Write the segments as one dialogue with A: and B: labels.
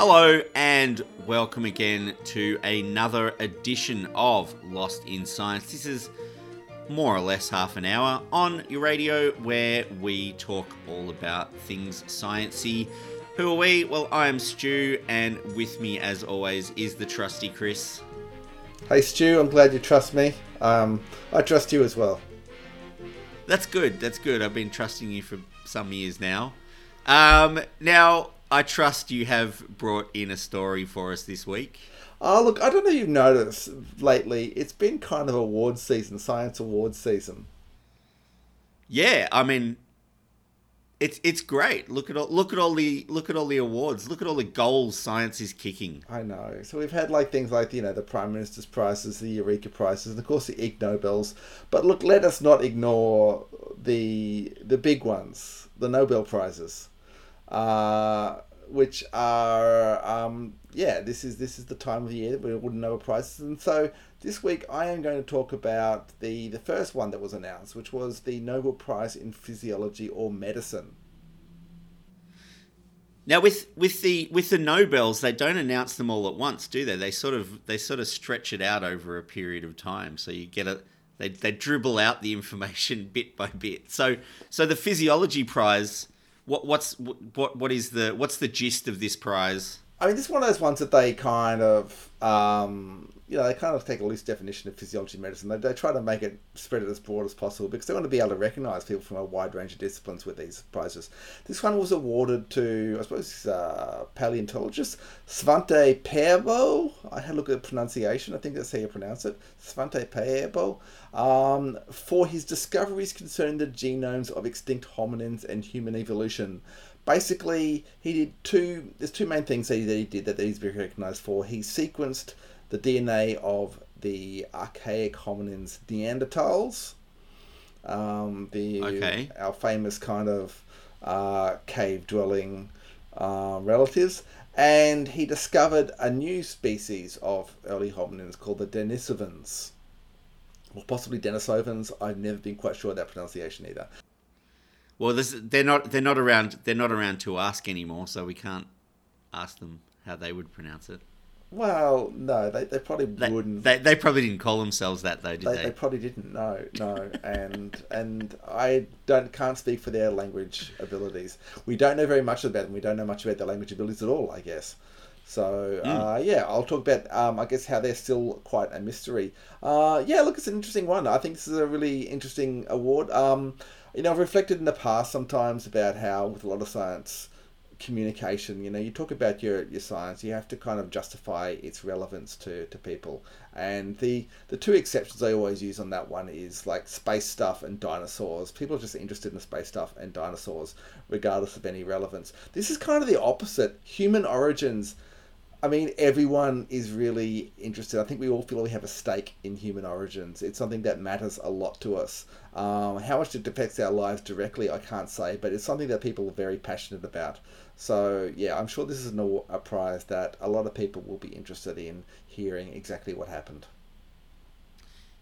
A: Hello and welcome again to another edition of Lost in Science. This is more or less half an hour on your radio where we talk all about things sciencey. Who are we? Well, I am Stu, and with me, as always, is the trusty Chris.
B: Hey Stu, I'm glad you trust me. Um, I trust you as well.
A: That's good. That's good. I've been trusting you for some years now. Um, now, I trust you have brought in a story for us this week.
B: Oh, look, I don't know if you've noticed lately, it's been kind of awards season, science awards season.
A: Yeah, I mean, it's it's great. Look at all look at all the look at all the awards. Look at all the goals science is kicking.
B: I know. So we've had like things like you know the Prime Minister's prizes, the Eureka prizes, and of course the Ig Nobels. But look, let us not ignore the the big ones, the Nobel prizes. Uh, which are um, yeah, this is this is the time of the year that we wouldn't know prizes, and so this week I am going to talk about the the first one that was announced, which was the Nobel Prize in Physiology or Medicine.
A: Now with with the with the Nobels, they don't announce them all at once, do they? They sort of they sort of stretch it out over a period of time, so you get a they they dribble out the information bit by bit. So so the physiology prize what what's what what is the what's the gist of this prize?
B: I mean, this is one of those ones that they kind of, um, you know, they kind of take a loose definition of physiology medicine. They, they try to make it spread it as broad as possible because they want to be able to recognise people from a wide range of disciplines with these prizes. This one was awarded to, I suppose, uh, paleontologist Svante Pääbo. I had a look at the pronunciation. I think that's how you pronounce it. Svante Pääbo. Um, for his discoveries concerning the genomes of extinct hominins and human evolution basically he did two there's two main things that he, that he did that he's very recognized for he sequenced the dna of the archaic hominins neanderthals um, the
A: okay.
B: our famous kind of uh, cave dwelling uh, relatives and he discovered a new species of early hominins called the denisovans or possibly denisovans i've never been quite sure of that pronunciation either
A: well, this, they're not they're not around they're not around to ask anymore, so we can't ask them how they would pronounce it.
B: Well, no, they, they probably
A: they,
B: wouldn't.
A: They, they probably didn't call themselves that though, did
B: they?
A: They,
B: they probably didn't. No, no, and and I don't can't speak for their language abilities. We don't know very much about them. We don't know much about their language abilities at all. I guess. So mm. uh, yeah, I'll talk about um, I guess how they're still quite a mystery. Uh, yeah, look, it's an interesting one. I think this is a really interesting award. Um, you know, I've reflected in the past sometimes about how with a lot of science communication, you know, you talk about your, your science, you have to kind of justify its relevance to, to people. And the, the two exceptions I always use on that one is like space stuff and dinosaurs. People are just interested in space stuff and dinosaurs, regardless of any relevance. This is kind of the opposite. Human origins I mean, everyone is really interested. I think we all feel we have a stake in human origins. It's something that matters a lot to us. Um, how much it affects our lives directly, I can't say, but it's something that people are very passionate about. So, yeah, I'm sure this is an, a prize that a lot of people will be interested in hearing exactly what happened.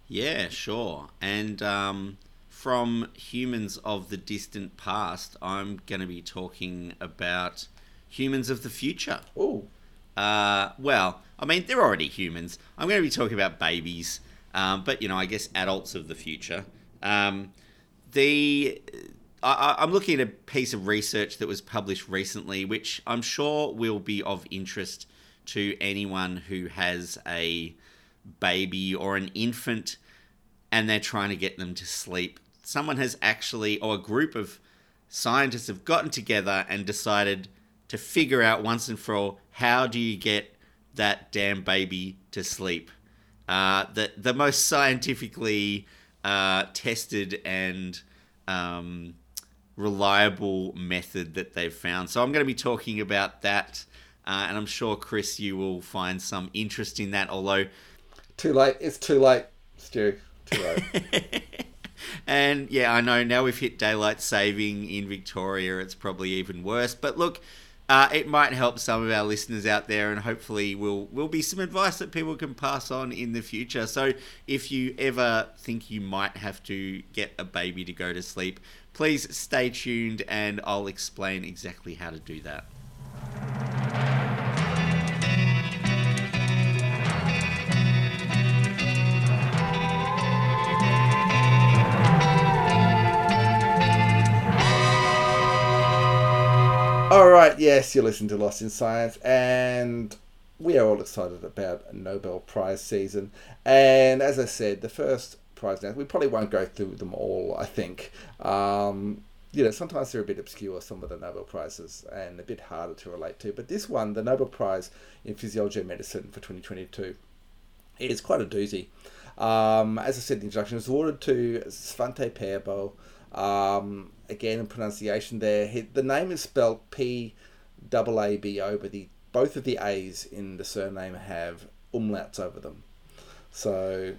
A: Yeah, sure. And um, from humans of the distant past, I'm going to be talking about humans of the future.
B: Oh.
A: Uh, well, I mean, they're already humans. I'm going to be talking about babies, um, but you know, I guess adults of the future. Um, the I, am looking at a piece of research that was published recently, which I'm sure will be of interest to anyone who has a baby or an infant and they're trying to get them to sleep. Someone has actually, or a group of scientists have gotten together and decided to figure out once and for all how do you get that damn baby to sleep. Uh, the the most scientifically uh, tested and um, reliable method that they've found. So I'm going to be talking about that, uh, and I'm sure Chris, you will find some interest in that. Although
B: too late, it's too late, Stu. Too late.
A: and yeah, I know now we've hit daylight saving in Victoria. It's probably even worse. But look, uh, it might help some of our listeners out there, and hopefully will will be some advice that people can pass on in the future. So, if you ever think you might have to get a baby to go to sleep, please stay tuned and I'll explain exactly how to do that.
B: All right, yes, you listen to Lost in Science, and we are all excited about Nobel Prize season. And as I said, the first prize now, we probably won't go through them all, I think. Um, you know, sometimes they're a bit obscure, some of the Nobel Prizes, and a bit harder to relate to. But this one, the Nobel Prize in Physiology and Medicine for 2022, is quite a doozy. Um, as I said in the introduction, it was awarded to Svante Pääbo. Um, again, in pronunciation there, he, the name is spelled P double A B O, but the both of the A's in the surname have umlauts over them. So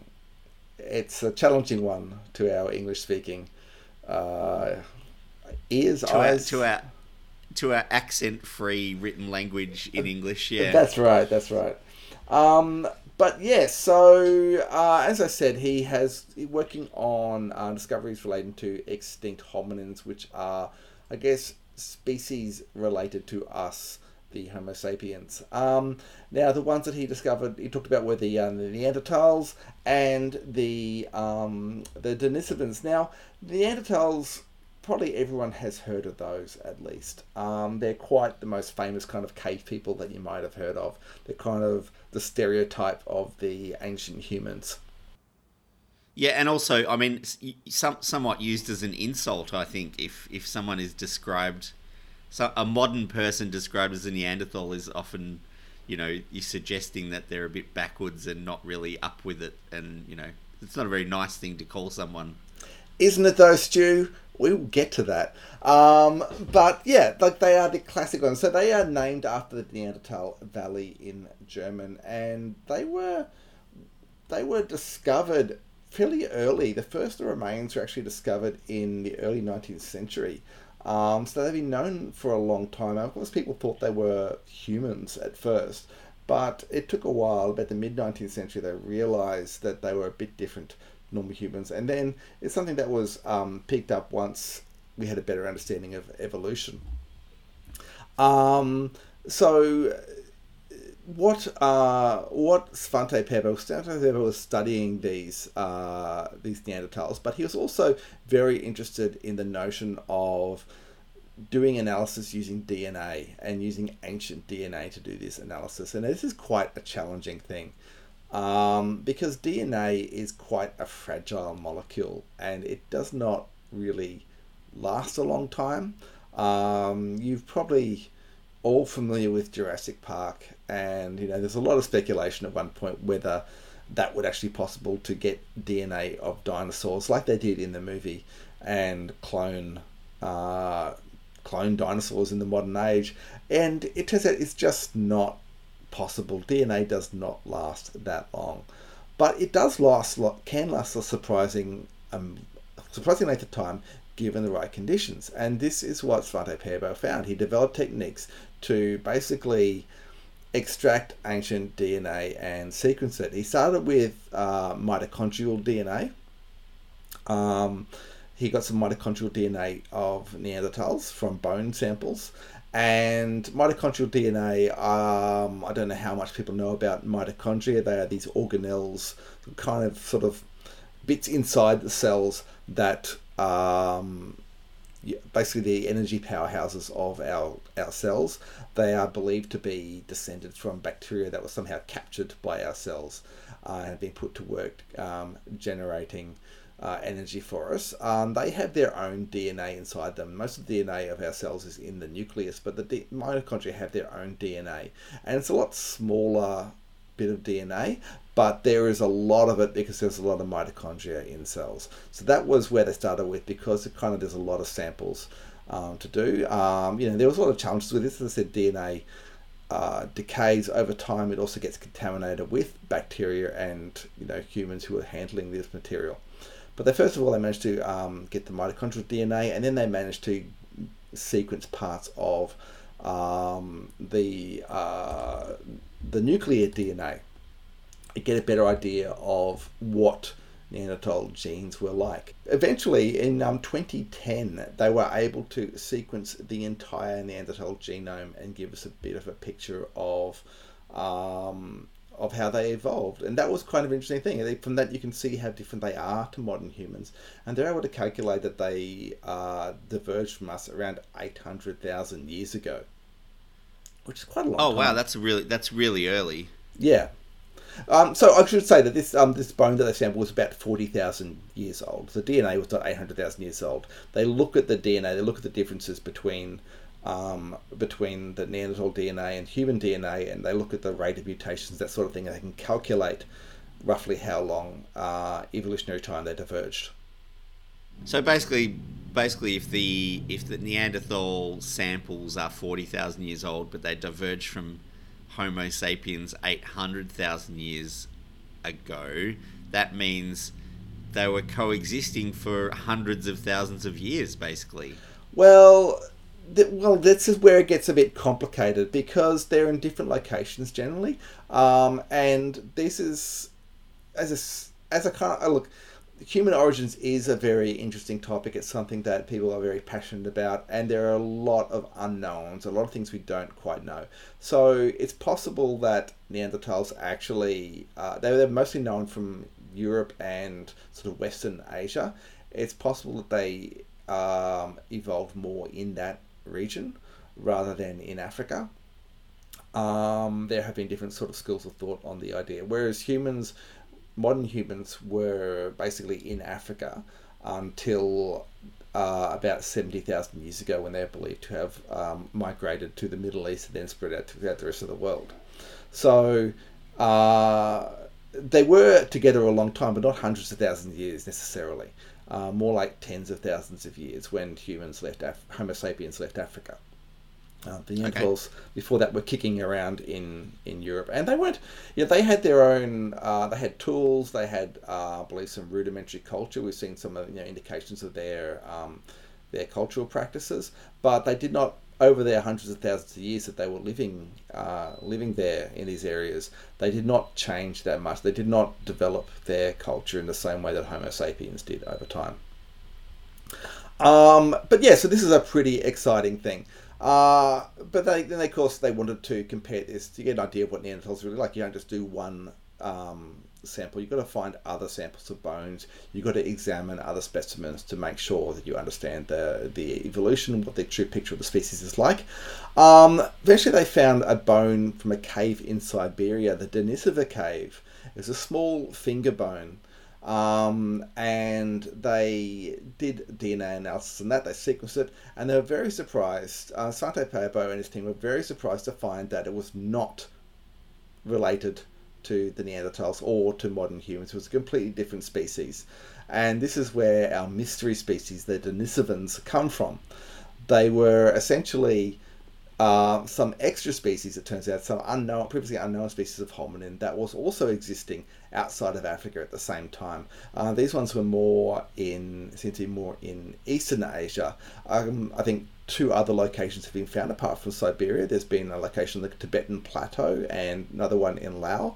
B: it's a challenging one to our English speaking uh, ears,
A: to
B: eyes.
A: Our, to our to our accent free written language in English. Yeah,
B: That's right. That's right. Um, but yes, so uh, as I said, he has working on uh, discoveries relating to extinct hominins, which are, I guess, species related to us, the Homo sapiens. Um, now, the ones that he discovered, he talked about were the, uh, the Neanderthals and the um, the Denisovans. Now, the Neanderthals probably everyone has heard of those at least. Um, they're quite the most famous kind of cave people that you might have heard of. They're kind of the stereotype of the ancient humans.
A: Yeah, and also, I mean, some, somewhat used as an insult. I think if if someone is described, so a modern person described as a Neanderthal is often, you know, you're suggesting that they're a bit backwards and not really up with it, and you know, it's not a very nice thing to call someone.
B: Isn't it though, Stu? We'll get to that. Um, but yeah, like they are the classic ones. So they are named after the Neanderthal Valley in German, and they were they were discovered fairly early. The first remains were actually discovered in the early 19th century. Um, so they've been known for a long time. Of course, people thought they were humans at first, but it took a while. About the mid 19th century, they realised that they were a bit different normal humans. And then it's something that was um, picked up once we had a better understanding of evolution. Um, so what uh, what Svante Pääbo, Svante Pääbo was studying these uh, these Neanderthals, but he was also very interested in the notion of doing analysis using DNA and using ancient DNA to do this analysis. And this is quite a challenging thing um, because DNA is quite a fragile molecule and it does not really last a long time. Um, you've probably all familiar with Jurassic Park, and you know there's a lot of speculation at one point whether that would actually possible to get DNA of dinosaurs like they did in the movie and clone uh, clone dinosaurs in the modern age, and it turns out it's just not possible. DNA does not last that long, but it does last. Can last a surprising, um, surprising length of time given the right conditions. And this is what Svante Pääbo found. He developed techniques to basically extract ancient DNA and sequence it. He started with uh, mitochondrial DNA. Um, he got some mitochondrial DNA of Neanderthals from bone samples, and mitochondrial DNA, um, I don't know how much people know about mitochondria. They are these organelles, kind of sort of bits inside the cells that um, basically the energy powerhouses of our, our cells. They are believed to be descended from bacteria that were somehow captured by our cells uh, and have been put to work um, generating uh, energy for us. Um, they have their own DNA inside them. Most of the DNA of our cells is in the nucleus, but the D- mitochondria have their own DNA, and it's a lot smaller bit of DNA, but there is a lot of it because there's a lot of mitochondria in cells. So that was where they started with because it kind of there's a lot of samples um, to do. Um, you know, there was a lot of challenges with this. As I said, DNA. Uh, decays over time. It also gets contaminated with bacteria and you know humans who are handling this material. But they first of all they managed to um, get the mitochondrial DNA, and then they managed to sequence parts of um, the uh, the nuclear DNA, get a better idea of what Neanderthal genes were like. Eventually, in um, 2010, they were able to sequence the entire Neanderthal genome and give us a bit of a picture of um, of how they evolved, and that was kind of an interesting thing. From that, you can see how different they are to modern humans, and they're able to calculate that they uh, diverged from us around eight hundred thousand years ago, which is quite a long.
A: Oh
B: time.
A: wow, that's really that's really early.
B: Yeah. Um, so I should say that this um, this bone that they sampled was about forty thousand years old. The DNA was not eight hundred thousand years old. They look at the DNA. They look at the differences between um, between the Neanderthal DNA and human DNA, and they look at the rate of mutations, that sort of thing, and they can calculate roughly how long uh, evolutionary time they diverged.
A: So basically, basically, if the if the Neanderthal samples are forty thousand years old, but they diverge from Homo sapiens eight hundred thousand years ago, that means they were coexisting for hundreds of thousands of years, basically.
B: Well, th- well, this is where it gets a bit complicated because they're in different locations generally, um, and this is as a as a kind of uh, look. Human origins is a very interesting topic. It's something that people are very passionate about, and there are a lot of unknowns, a lot of things we don't quite know. So it's possible that Neanderthals actually uh, they were mostly known from Europe and sort of Western Asia. It's possible that they um, evolved more in that region rather than in Africa. Um, there have been different sort of schools of thought on the idea. Whereas humans, modern humans, were basically in Africa until uh, about 70,000 years ago when they are believed to have um, migrated to the Middle East and then spread out throughout the rest of the world. So uh, they were together a long time, but not hundreds of thousands of years necessarily. Uh, more like tens of thousands of years when humans left Af- Homo sapiens left Africa. Uh, the Neanderthals before that were kicking around in, in Europe, and they weren't. Yeah, they had their own. Uh, they had tools. They had, uh, I believe, some rudimentary culture. We've seen some of you know indications of their um, their cultural practices, but they did not over their hundreds of thousands of years that they were living uh, living there in these areas, they did not change that much. They did not develop their culture in the same way that Homo sapiens did over time. Um, but yeah, so this is a pretty exciting thing. Uh, but they, then, of course, they wanted to compare this to get an idea of what Neanderthals really like. You don't just do one um, sample. You've got to find other samples of bones. You've got to examine other specimens to make sure that you understand the, the evolution, what the true picture of the species is like. Um, eventually, they found a bone from a cave in Siberia, the Denisova Cave. It's a small finger bone. Um, and they did DNA analysis on that. They sequenced it, and they were very surprised. Uh, Pääbo and his team were very surprised to find that it was not related to the Neanderthals or to modern humans. It was a completely different species. And this is where our mystery species, the Denisovans, come from. They were essentially uh, some extra species, it turns out, some unknown, previously unknown species of hominin that was also existing outside of Africa at the same time. Uh, these ones were more in, seem to be more in Eastern Asia. Um, I think two other locations have been found apart from Siberia. There's been a location on the Tibetan Plateau and another one in Laos.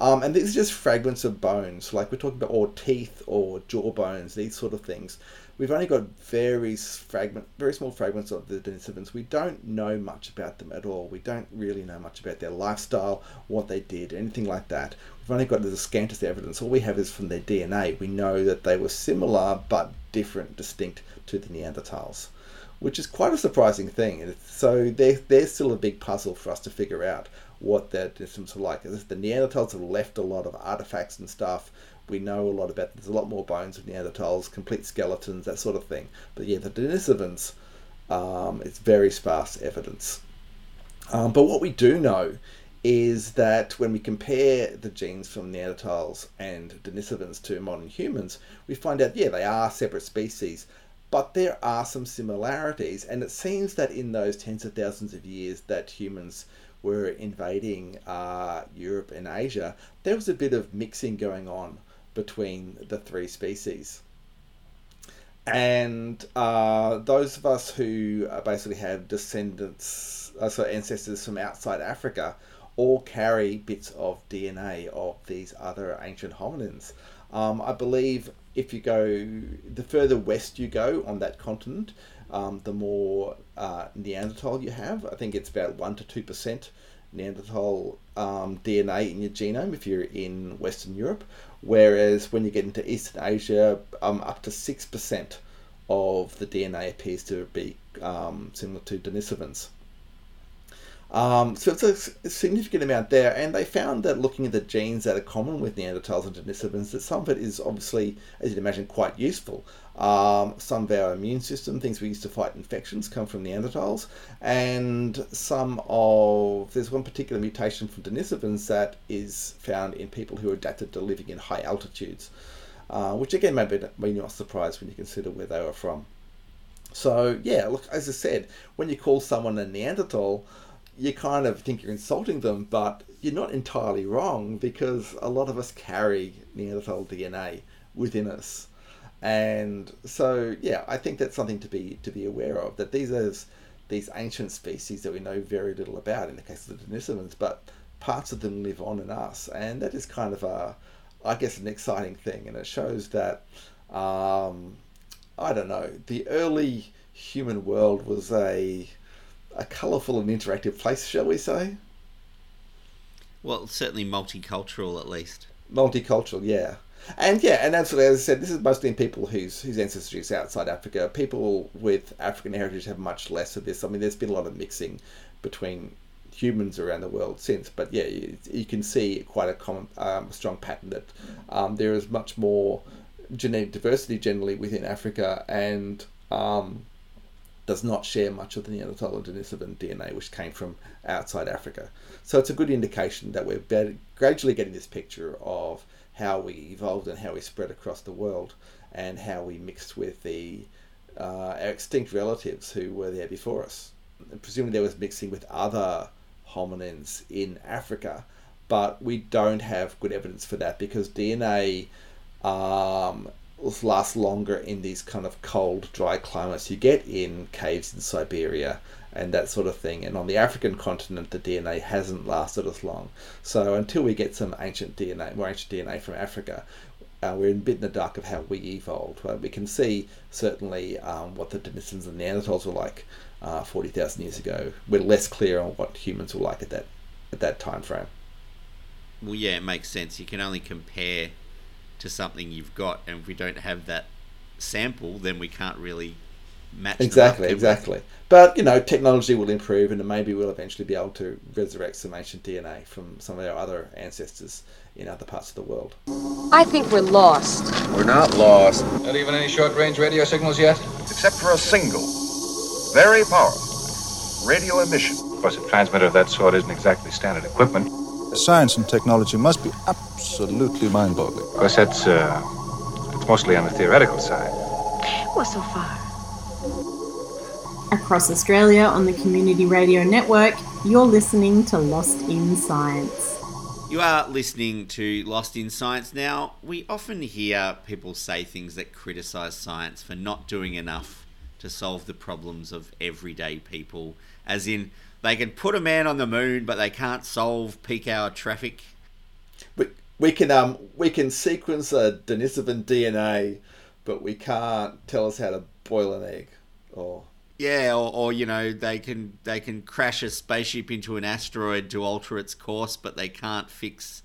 B: Um, and these are just fragments of bones, like we're talking about, or teeth or jaw bones, these sort of things. We've only got very fragment, very small fragments of the Denisovans. We don't know much about them at all. We don't really know much about their lifestyle, what they did, anything like that. We've only got the scantest evidence. All we have is from their DNA. We know that they were similar but different, distinct to the Neanderthals, which is quite a surprising thing. So they're, they're still a big puzzle for us to figure out what their systems are like. The Neanderthals have left a lot of artifacts and stuff. We know a lot about. There's a lot more bones of Neanderthals, complete skeletons, that sort of thing. But yeah, the Denisovans, um, it's very sparse evidence. Um, but what we do know is that when we compare the genes from Neanderthals and Denisovans to modern humans, we find out, yeah, they are separate species, but there are some similarities. And it seems that in those tens of thousands of years that humans were invading uh, Europe and Asia, there was a bit of mixing going on between the three species. And uh, those of us who basically have descendants, uh, so ancestors from outside Africa, all carry bits of DNA of these other ancient hominins. Um, I believe if you go, the further west you go on that continent, um, the more uh, Neanderthal you have. I think it's about 1% to 2% Neanderthal um, DNA in your genome if you're in Western Europe, whereas when you get into Eastern Asia, um, up to 6% of the DNA appears to be um, similar to Denisovans. Um, so it's a significant amount there, and they found that looking at the genes that are common with Neanderthals and Denisovans, that some of it is obviously, as you'd imagine, quite useful. Um, some of our immune system, things we use to fight infections, come from Neanderthals, and some of there's one particular mutation from Denisovans that is found in people who are adapted to living in high altitudes, uh, which again may be, may not surprise when you consider where they were from. So yeah, look, as I said, when you call someone a Neanderthal, you kind of think you're insulting them, but you're not entirely wrong because a lot of us carry Neanderthal DNA within us. And so, yeah, I think that's something to be to be aware of. That these are these ancient species that we know very little about in the case of the Denisovans, but parts of them live on in us, and that is kind of a, I guess, an exciting thing, and it shows that, um, I don't know, the early human world was a a colourful and interactive place, shall we say?
A: Well, certainly multicultural, at least.
B: Multicultural, yeah. And yeah, and that's what as I said, this is mostly in people whose whose ancestry is outside Africa. People with African heritage have much less of this. I mean, there's been a lot of mixing between humans around the world since, but yeah, you, you can see quite a common, um, strong pattern that um, there is much more genetic diversity generally within Africa, and um, does not share much of the Neanderthal and Denisovan DNA, which came from outside Africa. So it's a good indication that we're gradually getting this picture of how we evolved and how we spread across the world and how we mixed with the uh, our extinct relatives who were there before us. Presumably there was mixing with other hominins in Africa, but we don't have good evidence for that because DNA um, last longer in these kind of cold, dry climates you get in caves in Siberia and that sort of thing. And on the African continent, the DNA hasn't lasted as long. So until we get some ancient DNA, more ancient DNA from Africa, uh, we're a bit in the dark of how we evolved. Well, we can see certainly um, what the Denisovans and Neanderthals were like uh, forty thousand years ago. We're less clear on what humans were like at that at that time frame.
A: Well, yeah, it makes sense. You can only compare to something you've got, and if we don't have that sample, then we can't really match.
B: Exactly, exactly. We? But you know, technology will improve, and maybe we'll eventually be able to resurrect some ancient DNA from some of our other ancestors in other parts of the world.
C: I think we're lost.
D: We're not lost.
E: Not even any short-range radio signals yet,
D: except for a single, very powerful radio emission.
E: Of course, a transmitter of that sort isn't exactly standard equipment.
F: Science and technology must be absolutely mind-boggling.
E: Of course, that's uh, it's mostly on the theoretical side.
C: Well, so far.
G: Across Australia on the Community Radio Network, you're listening to Lost in Science.
A: You are listening to Lost in Science. Now, we often hear people say things that criticise science for not doing enough to solve the problems of everyday people, as in, they can put a man on the moon, but they can't solve peak hour traffic.
B: We, we can um we can sequence a Denisovan DNA, but we can't tell us how to boil an egg, or
A: yeah, or, or you know they can they can crash a spaceship into an asteroid to alter its course, but they can't fix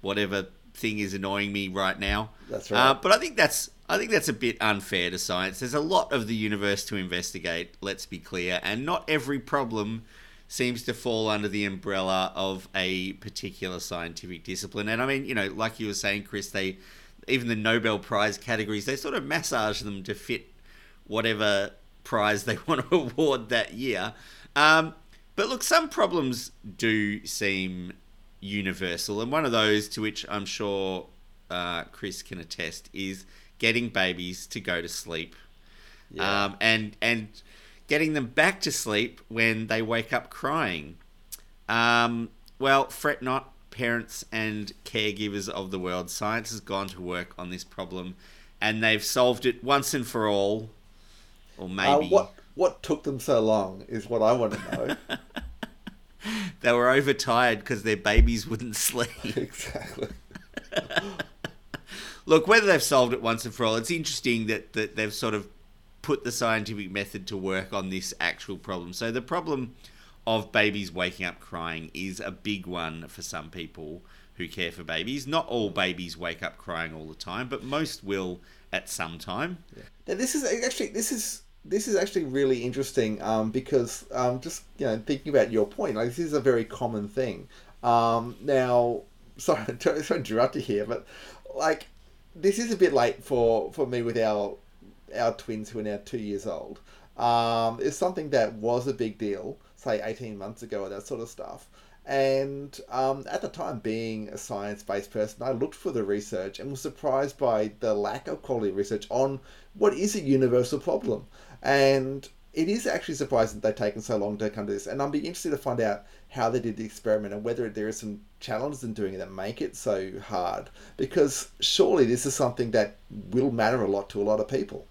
A: whatever thing is annoying me right now.
B: That's right. Uh,
A: but I think that's I think that's a bit unfair to science. There's a lot of the universe to investigate. Let's be clear, and not every problem seems to fall under the umbrella of a particular scientific discipline. And I mean, you know, like you were saying, Chris, they even the Nobel Prize categories, they sort of massage them to fit whatever prize they want to award that year. Um, but look, some problems do seem universal, and one of those to which I'm sure uh, Chris can attest is getting babies to go to sleep. Yeah. Um, and and getting them back to sleep when they wake up crying. Um, well, fret not, parents and caregivers of the world. Science has gone to work on this problem, and they've solved it once and for all. Or uh, maybe
B: uh, what what took them so long is what I want to know.
A: they were overtired because their babies wouldn't sleep.
B: Exactly.
A: Look, whether they've solved it once and for all, it's interesting that, that they've sort of put the scientific method to work on this actual problem. So the problem of babies waking up crying is a big one for some people who care for babies. Not all babies wake up crying all the time, but most will at some time.
B: Now, this is actually this is this is actually really interesting um, because um, just you know thinking about your point, like this is a very common thing. Um, now, sorry, sorry to interrupt you here, but like this is a bit late for for me with our our twins who are now two years old. Um, it's something that was a big deal, say eighteen months ago, or that sort of stuff. And um, at the time, being a science based person, I looked for the research and was surprised by the lack of quality research on what is a universal problem. And it is actually surprising that they've taken so long to come to this. And I'm be interested to find out how they did the experiment and whether there are some challenges in doing it that make it so hard. Because surely this is something that will matter a lot to a lot of people.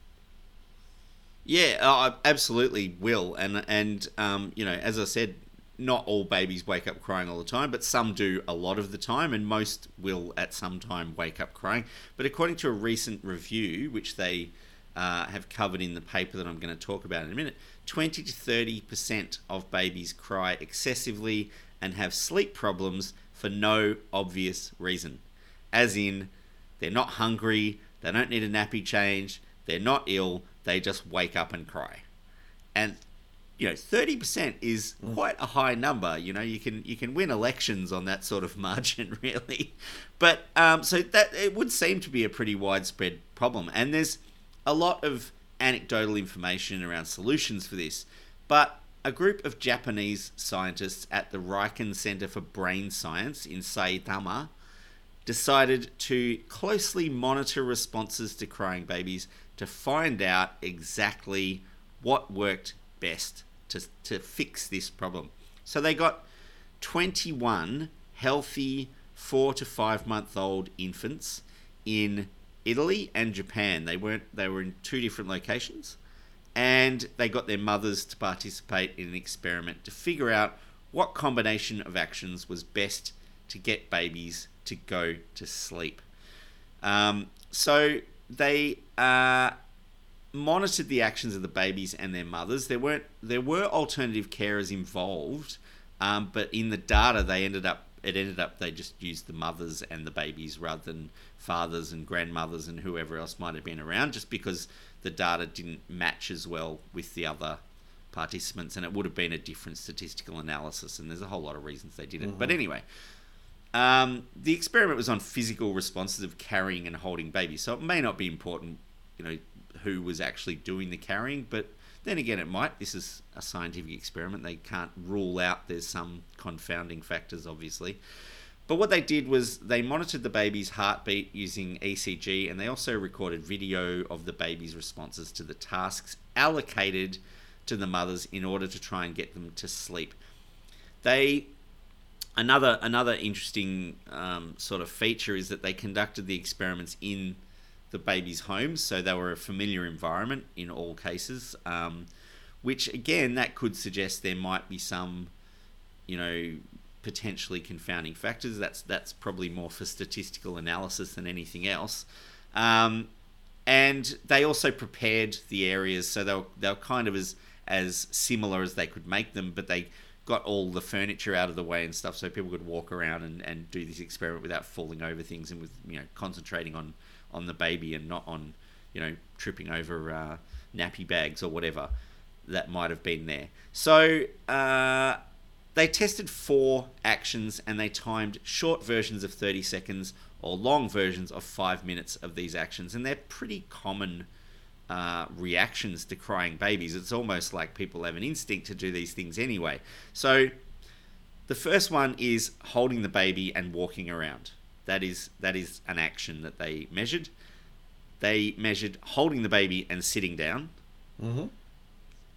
A: Yeah, I absolutely will, and and um, you know, as I said, not all babies wake up crying all the time, but some do a lot of the time, and most will at some time wake up crying. But according to a recent review, which they uh, have covered in the paper that I'm going to talk about in a minute, 20 to 30 percent of babies cry excessively and have sleep problems for no obvious reason, as in they're not hungry, they don't need a nappy change, they're not ill, they just wake up and cry. And you know, thirty percent is quite a high number. You know, you can you can win elections on that sort of margin, really. But um, so that it would seem to be a pretty widespread problem, and there's a lot of anecdotal information around solutions for this. But a group of Japanese scientists at the Riken Center for Brain Science in Saitama decided to closely monitor responses to crying babies to find out exactly what worked best to, to fix this problem. So they got 21 healthy four to five month old infants in Italy and Japan. They weren't they were in two different locations and they got their mothers to participate in an experiment to figure out what combination of actions was best to get babies to go to sleep. Um, so they uh, monitored the actions of the babies and their mothers. There weren't there were alternative carers involved, um, but in the data they ended up it ended up they just used the mothers and the babies rather than fathers and grandmothers and whoever else might have been around, just because the data didn't match as well with the other participants, and it would have been a different statistical analysis. And there's a whole lot of reasons they did it. But anyway, um, the experiment was on physical responses of carrying and holding babies, so it may not be important, you know, who was actually doing the carrying, but then again, it might. This is a scientific experiment; they can't rule out there's some confounding factors, obviously. But what they did was they monitored the baby's heartbeat using ECG, and they also recorded video of the baby's responses to the tasks allocated to the mothers in order to try and get them to sleep. They another another interesting um, sort of feature is that they conducted the experiments in the baby's homes, so they were a familiar environment in all cases. Um, which again, that could suggest there might be some, you know, potentially confounding factors. That's that's probably more for statistical analysis than anything else. Um, and they also prepared the areas so they were, they were kind of as as similar as they could make them, but they got all the furniture out of the way and stuff so people could walk around and, and do this experiment without falling over things and with you know concentrating on on the baby and not on you know tripping over uh, nappy bags or whatever that might have been there. So uh, they tested four actions and they timed short versions of 30 seconds or long versions of five minutes of these actions, and they're pretty common uh, reactions to crying babies. It's almost like people have an instinct to do these things anyway. So the first one is holding the baby and walking around. That is that is an action that they measured. They measured holding the baby and sitting down.
B: Mm-hmm.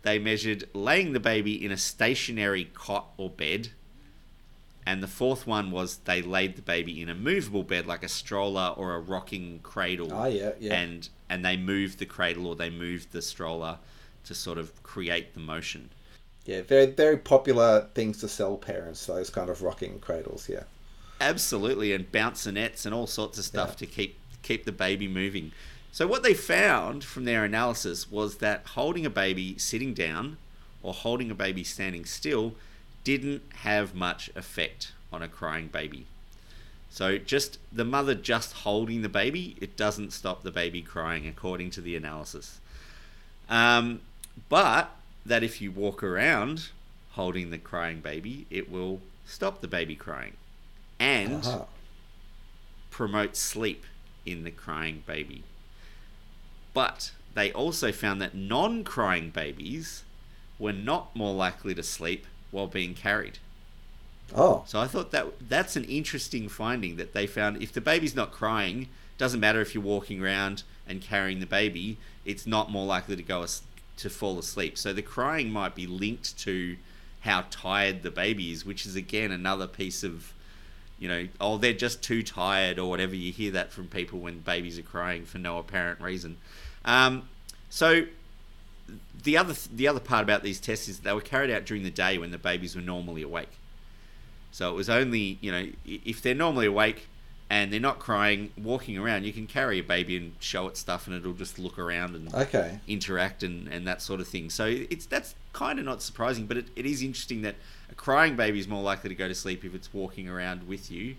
A: They measured laying the baby in a stationary cot or bed. And the fourth one was they laid the baby in a movable bed like a stroller or a rocking cradle.
B: Ah, yeah, yeah.
A: And and they moved the cradle or they moved the stroller to sort of create the motion.
B: Yeah, very very popular things to sell parents. Those kind of rocking cradles. Yeah.
A: Absolutely, and bouncinets and all sorts of stuff
B: Yeah.
A: to keep keep the baby moving. So what they found from their analysis was that holding a baby sitting down or holding a baby standing still didn't have much effect on a crying baby. So just the mother just holding the baby, it doesn't stop the baby crying according to the analysis. Um, but that if you walk around holding the crying baby, it will stop the baby crying and
B: Uh-huh.
A: promote sleep in the crying baby. But they also found that non crying babies were not more likely to sleep while being carried.
B: Oh,
A: So I thought that that's an interesting finding that they found if the baby's not crying, doesn't matter if you're walking around and carrying the baby, it's not more likely to go as, to fall asleep. So the crying might be linked to how tired the baby is, which is again another piece of you know, oh they're just too tired or whatever. You hear that from people when babies are crying for no apparent reason. Um, so the other the other part about these tests is they were carried out during the day when the babies were normally awake. So it was only, you know, if they're normally awake and they're not crying, walking around, you can carry a baby and show it stuff and it'll just look around and
B: okay.
A: interact and, and that sort of thing. So it's that's kind of not surprising, but it, it is interesting that a crying baby is more likely to go to sleep if it's walking around with you,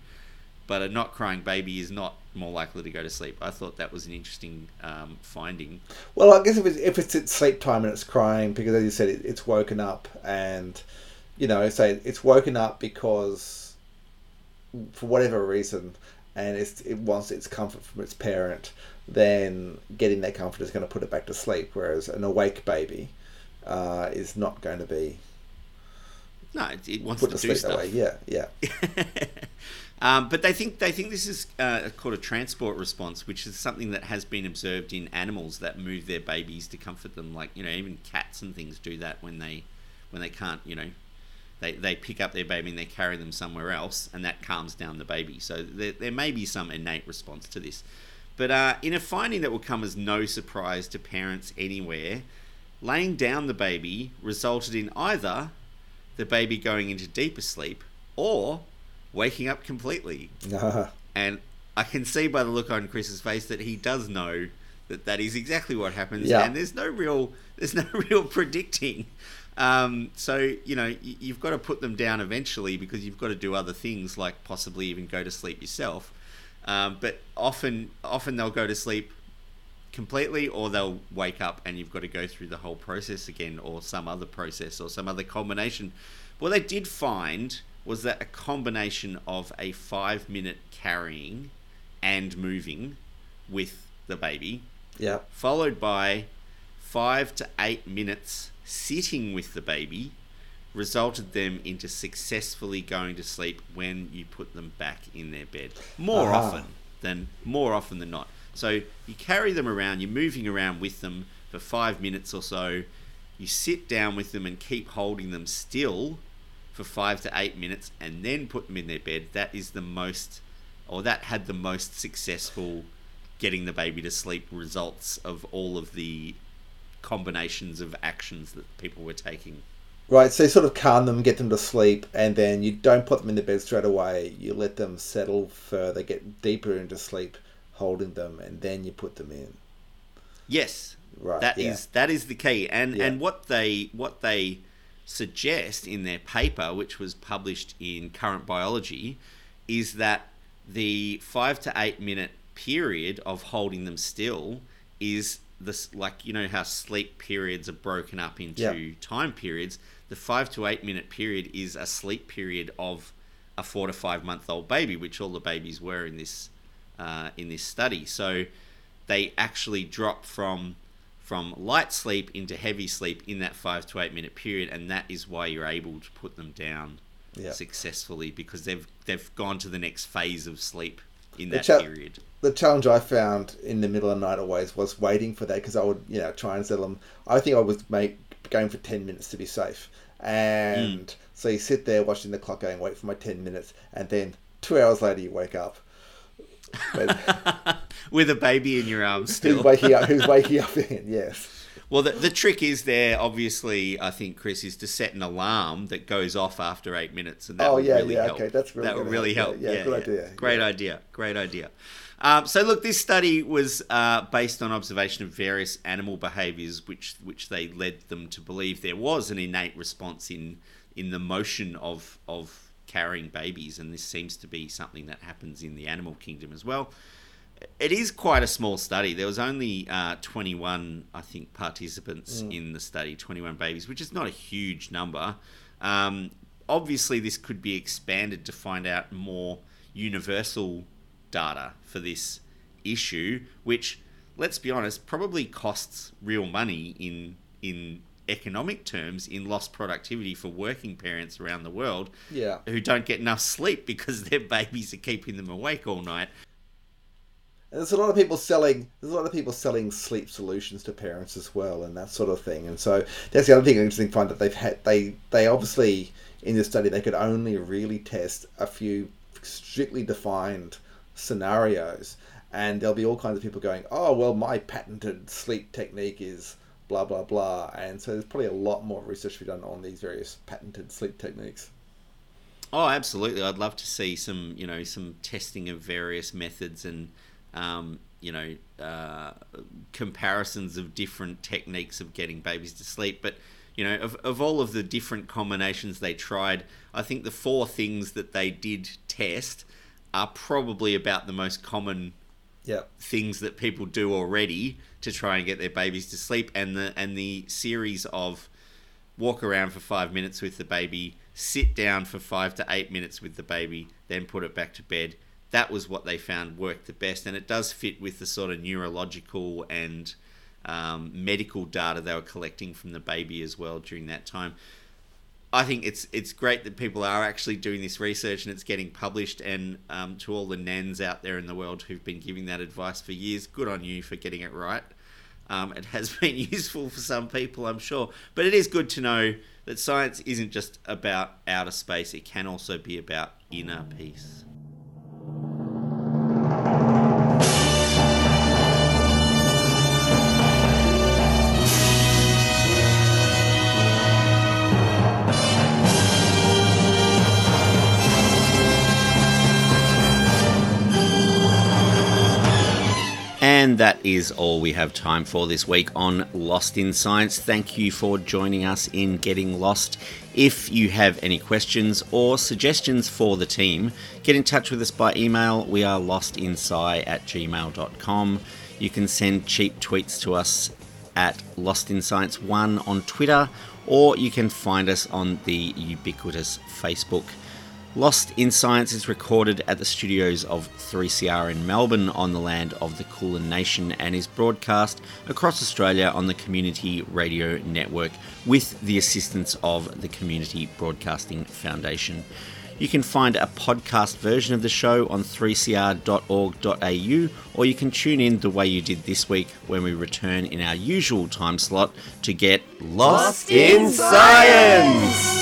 A: but a not crying baby is not more likely to go to sleep. I thought that was an interesting um, finding.
B: Well, I guess if it's, if it's at sleep time and it's crying, because as you said, it, it's woken up and, you know, say it's woken up because, for whatever reason, and it's, it wants its comfort from its parent, then getting that comfort is going to put it back to sleep. Whereas an awake baby uh, is not going to be
A: No, it, it wants
B: put
A: to
B: to
A: do
B: sleep that
A: stuff.
B: way. Yeah, yeah.
A: um, but they think they think this is uh, called a transport response, which is something that has been observed in animals that move their babies to comfort them. Like you know, even cats and things do that when they when they can't. You know, they they pick up their baby and they carry them somewhere else, and that calms down the baby. So there, there may be some innate response to this. But uh, in a finding that will come as no surprise to parents anywhere, laying down the baby resulted in either the baby going into deeper sleep or waking up completely.
B: Uh,
A: And I can see by the look on Chris's face that he does know that that is exactly what happens.
B: Yeah.
A: And there's no real, there's no real predicting. Um, so you know you've got to put them down eventually because you've got to do other things like possibly even go to sleep yourself. Um, but often, often they'll go to sleep completely or they'll wake up and you've got to go through the whole process again or some other process or some other combination what they did find was that a combination of a five minute carrying and moving with the baby
B: yeah.
A: followed by five to eight minutes sitting with the baby resulted them into successfully going to sleep when you put them back in their bed more
B: Aha.
A: often than more often than not so you carry them around you're moving around with them for five minutes or so you sit down with them and keep holding them still for five to eight minutes and then put them in their bed that is the most or that had the most successful getting the baby to sleep results of all of the combinations of actions that people were taking.
B: Right, so you sort of calm them, get them to sleep, and then you don't put them in the bed straight away. You let them settle further, get deeper into sleep, holding them, and then you put them in.
A: Yes,
B: Right,
A: That is
B: yeah.
A: that is the key, and
B: Yeah.
A: and what they what they suggest in their paper, which was published in Current Biology, is that the five to eight minute period of holding them still is this like you know how sleep periods are broken up into
B: Yeah.
A: time periods. The five to eight minute period is a sleep period of a four to five month old baby, which all the babies were in this uh, in this study. So they actually drop from from light sleep into heavy sleep in that five to eight minute period, and that is why you're able to put them down successfully because they've they've gone to the next phase of sleep in
B: The
A: that
B: cha-
A: period.
B: The challenge I found in the middle of the night always was waiting for that because I would, you know, try and settle them. I think I was make, going for 10 minutes to be safe. And mm. so you sit there watching the clock going, wait for my 10 minutes, and then two hours later you wake up. But
A: With a baby in your arms still.
B: who's waking up? Who's waking up in? Yes.
A: Well, the, the trick is there, obviously, I think, Chris, is to set an alarm that goes off after eight minutes, and that
B: Oh,
A: would
B: yeah,
A: really
B: yeah,
A: help.
B: okay, that's really
A: that would really
B: help.
A: help.
B: Yeah, yeah, good idea,
A: Great
B: yeah.
A: idea. Great idea. Um, so, look, this study was uh, based on observation of various animal behaviours, which which they led them to believe there was an innate response in in the motion of of carrying babies, and this seems to be something that happens in the animal kingdom as well. It is quite a small study. There was only uh, 21, I think, participants in the study, 21 babies, which is not a huge number. Um, obviously, this could be expanded to find out more universal data for this issue, which, let's be honest, probably costs real money in in economic terms in lost productivity for working parents around the world
B: Yeah.
A: who don't get enough sleep because their babies are keeping them awake all night.
B: And there's a lot of people selling. There's a lot of people selling sleep solutions to parents as well, and that sort of thing. And so that's the other thing. Interesting find that they've had. They they obviously in this study they could only really test a few strictly defined scenarios, and there'll be all kinds of people going, "Oh well, my patented sleep technique is blah blah blah," and so there's probably a lot more research to be done on these various patented sleep techniques.
A: Oh, absolutely! I'd love to see some, you know, some testing of various methods and, um, you know, uh, comparisons of different techniques of getting babies to sleep. But you know, of of all of the different combinations they tried, I think the four things that they did test are probably about the most common
B: Yep.
A: things that people do already to try and get their babies to sleep and the and the series of walk around for five minutes with the baby sit down for five to eight minutes with the baby then put it back to bed that was what they found worked the best. And it does fit with the sort of neurological and um, medical data they were collecting from the baby as well during that time I think it's it's great that people are actually doing this research and it's getting published. And um, to all the nans out there in the world who've been giving that advice for years, good on you for getting it right. Um, it has been useful for some people, I'm sure. But it is good to know that science isn't just about outer space; it can also be about inner peace. That is all we have time for this week on Lost in Science. Thank you for joining us in Getting Lost. If you have any questions or suggestions for the team, get in touch with us by email. We are lostinsci at gmail.com. You can send cheap tweets to us at Lost in Science 1 on Twitter, or you can find us on the ubiquitous Facebook. Lost in Science is recorded at the studios of 3CR in Melbourne on the land of the Kulin Nation and is broadcast across Australia on the Community Radio Network with the assistance of the Community Broadcasting Foundation. You can find a podcast version of the show on 3cr.org.au or you can tune in the way you did this week when we return in our usual time slot to get Lost in Science!